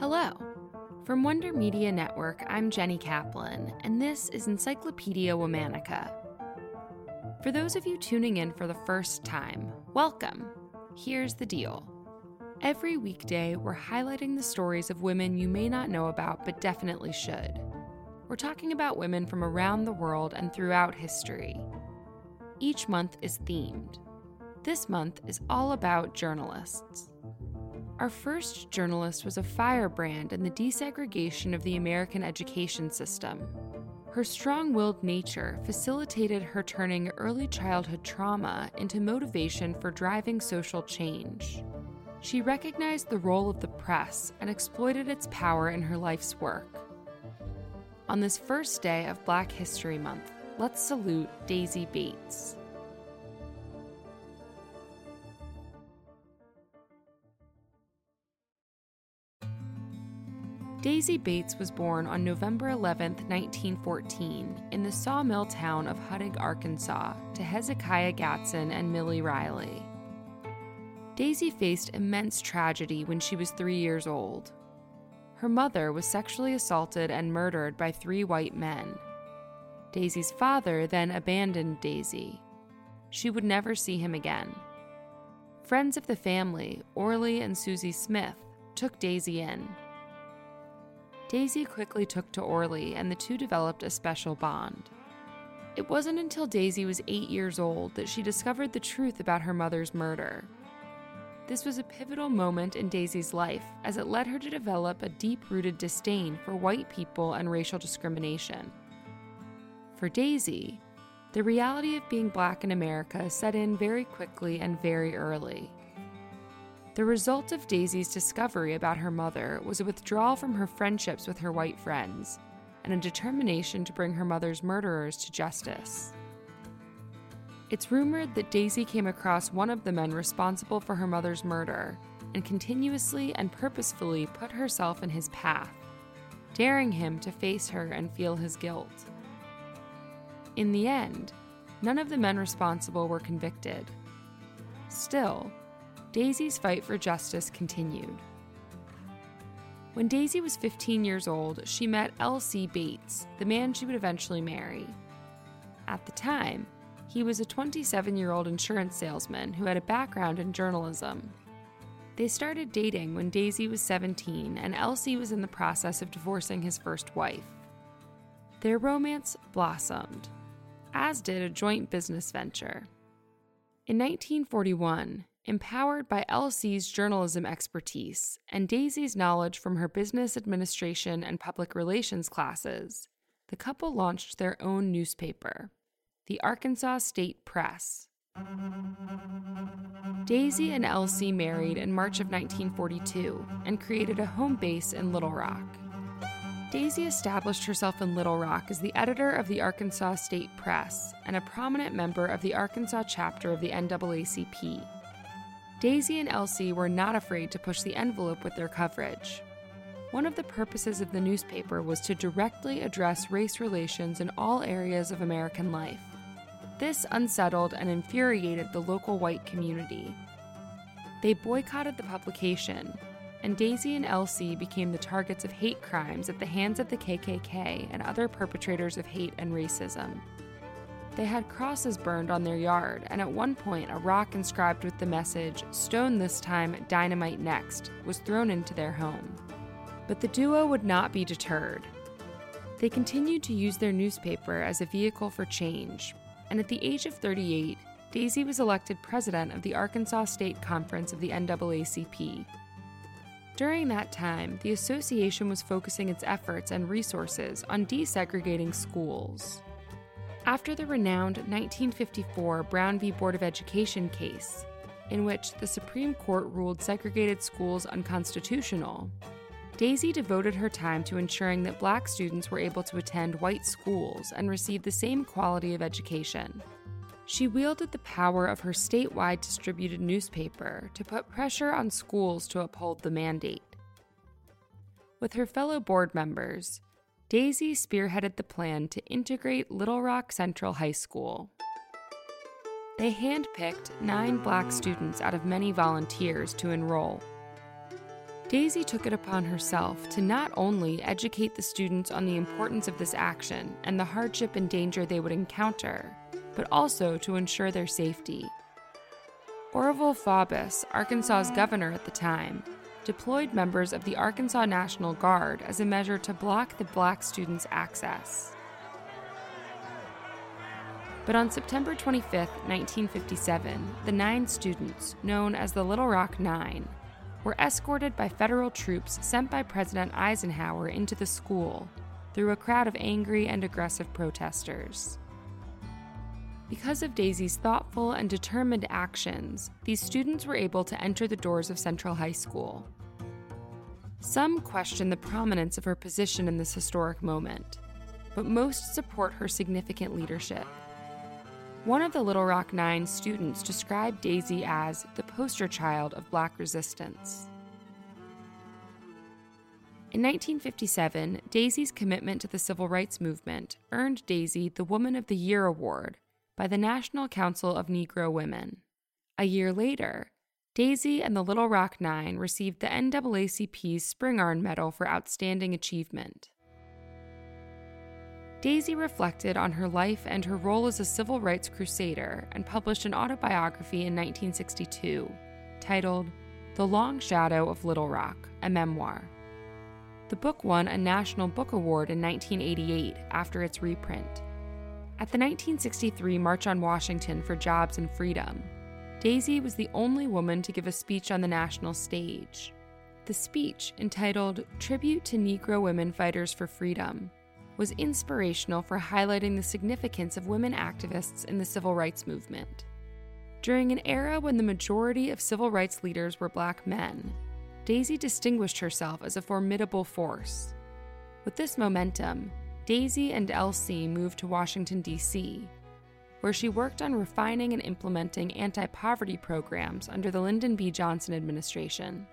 Hello. From Wonder Media Network, I'm Jenny Kaplan, and this is Encyclopedia Womannica. For those of you tuning in for the first time, welcome. Here's the deal. Every weekday, we're highlighting the stories of women you may not know about but definitely should. We're talking about women from around the world and throughout history. Each month is themed. This month is all about journalists. Our first journalist was a firebrand in the desegregation of the American education system. Her strong willed nature facilitated her turning early childhood trauma into motivation for driving social change. She recognized the role of the press and exploited its power in her life's work. On this first day of Black History Month, let's salute Daisy Bates. Daisy Bates was born on November 11, 1914, in the sawmill town of Huttig, Arkansas, to Hezekiah Gatson and Millie Riley. Daisy faced immense tragedy when she was three years old. Her mother was sexually assaulted and murdered by three white men. Daisy's father then abandoned Daisy. She would never see him again. Friends of the family, Orlee and Susie Smith, took Daisy in. Daisy quickly took to Orlee, and the two developed a special bond. It wasn't until Daisy was eight years old that she discovered the truth about her mother's murder. This was a pivotal moment in Daisy's life as it led her to develop a deep rooted disdain for white people and racial discrimination. For Daisy, the reality of being black in America set in very quickly and very early. The result of Daisy's discovery about her mother was a withdrawal from her friendships with her white friends and a determination to bring her mother's murderers to justice. It's rumored that Daisy came across one of the men responsible for her mother's murder and continuously and purposefully put herself in his path, daring him to face her and feel his guilt. In the end, none of the men responsible were convicted. Still, Daisy's fight for justice continued. When Daisy was 15 years old, she met L.C. Bates, the man she would eventually marry. At the time, he was a 27 year old insurance salesman who had a background in journalism. They started dating when Daisy was 17 and L.C. was in the process of divorcing his first wife. Their romance blossomed, as did a joint business venture. In 1941, Empowered by L.C.'s journalism expertise and Daisy's knowledge from her business administration and public relations classes, the couple launched their own newspaper, the Arkansas State Press. Daisy and L.C. married in March of 1942 and created a home base in Little Rock. Daisy established herself in Little Rock as the editor of the Arkansas State Press and a prominent member of the Arkansas chapter of the NAACP. Daisy and L.C. were not afraid to push the envelope with their coverage. One of the purposes of the newspaper was to directly address race relations in all areas of American life. This unsettled and infuriated the local white community. They boycotted the publication, and Daisy and L.C. became the targets of hate crimes at the hands of the KKK and other perpetrators of hate and racism. They had crosses burned on their yard, and at one point, a rock inscribed with the message, Stone this time, dynamite next, was thrown into their home. But the duo would not be deterred. They continued to use their newspaper as a vehicle for change, and at the age of 38, Daisy was elected president of the Arkansas State Conference of the NAACP. During that time, the association was focusing its efforts and resources on desegregating schools. After the renowned 1954 Brown v. Board of Education case, in which the Supreme Court ruled segregated schools unconstitutional, Daisy devoted her time to ensuring that black students were able to attend white schools and receive the same quality of education. She wielded the power of her statewide distributed newspaper to put pressure on schools to uphold the mandate. With her fellow board members, Daisy spearheaded the plan to integrate Little Rock Central High School. They handpicked nine black students out of many volunteers to enroll. Daisy took it upon herself to not only educate the students on the importance of this action and the hardship and danger they would encounter, but also to ensure their safety. Orval Faubus, Arkansas's governor at the time, deployed members of the Arkansas National Guard as a measure to block the black students' access. But on September 25, 1957, the nine students, known as the Little Rock Nine, were escorted by federal troops sent by President Eisenhower into the school through a crowd of angry and aggressive protesters. Because of Daisy's thoughtful and determined actions, these students were able to enter the doors of Central High School. Some question the prominence of her position in this historic moment, but most support her significant leadership. One of the Little Rock Nine students described Daisy as the poster child of black resistance. In 1957, Daisy's commitment to the civil rights movement earned Daisy the Woman of the Year award by the National Council of Negro Women. A year later, Daisy and the Little Rock Nine received the NAACP's Spingarn Medal for Outstanding Achievement. Daisy reflected on her life and her role as a civil rights crusader and published an autobiography in 1962 titled The Long Shadow of Little Rock, a memoir. The book won a National Book Award in 1988 after its reprint. At the 1963 March on Washington for Jobs and Freedom, Daisy was the only woman to give a speech on the national stage. The speech, entitled Tribute to Negro Women Fighters for Freedom, was inspirational for highlighting the significance of women activists in the civil rights movement. During an era when the majority of civil rights leaders were black men, Daisy distinguished herself as a formidable force. With this momentum, Daisy and L.C. moved to Washington, D.C., where she worked on refining and implementing anti poverty programs under the Lyndon B. Johnson administration.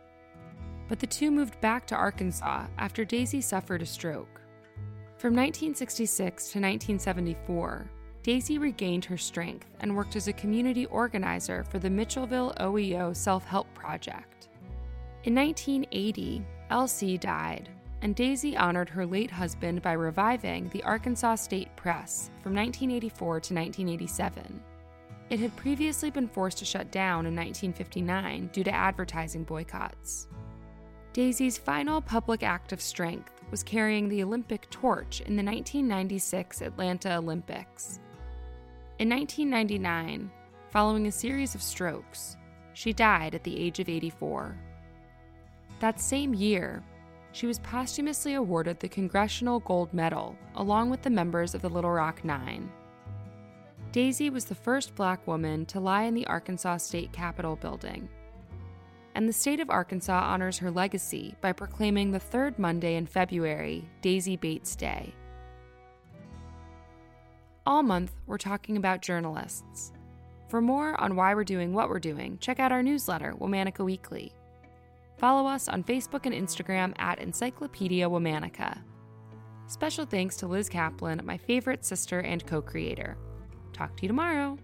But the two moved back to Arkansas after Daisy suffered a stroke. From 1966 to 1974, Daisy regained her strength and worked as a community organizer for the Mitchellville OEO Self Help Project. In 1980, L.C. died, and Daisy honored her late husband by reviving the Arkansas State Press from 1984 to 1987. It had previously been forced to shut down in 1959 due to advertising boycotts. Daisy's final public act of strength was carrying the Olympic torch in the 1996 Atlanta Olympics. In 1999, following a series of strokes, she died at the age of 84. That same year, she was posthumously awarded the Congressional Gold Medal along with the members of the Little Rock Nine. Daisy was the first black woman to lie in the Arkansas State Capitol building and the state of Arkansas honors her legacy by proclaiming the third Monday in February Daisy Bates Day. All month, we're talking about journalists. For more on why we're doing what we're doing, check out our newsletter, Womannica Weekly. Follow us on Facebook and Instagram at Encyclopedia Womannica. Special thanks to Liz Kaplan, my favorite sister and co creator. Talk to you tomorrow.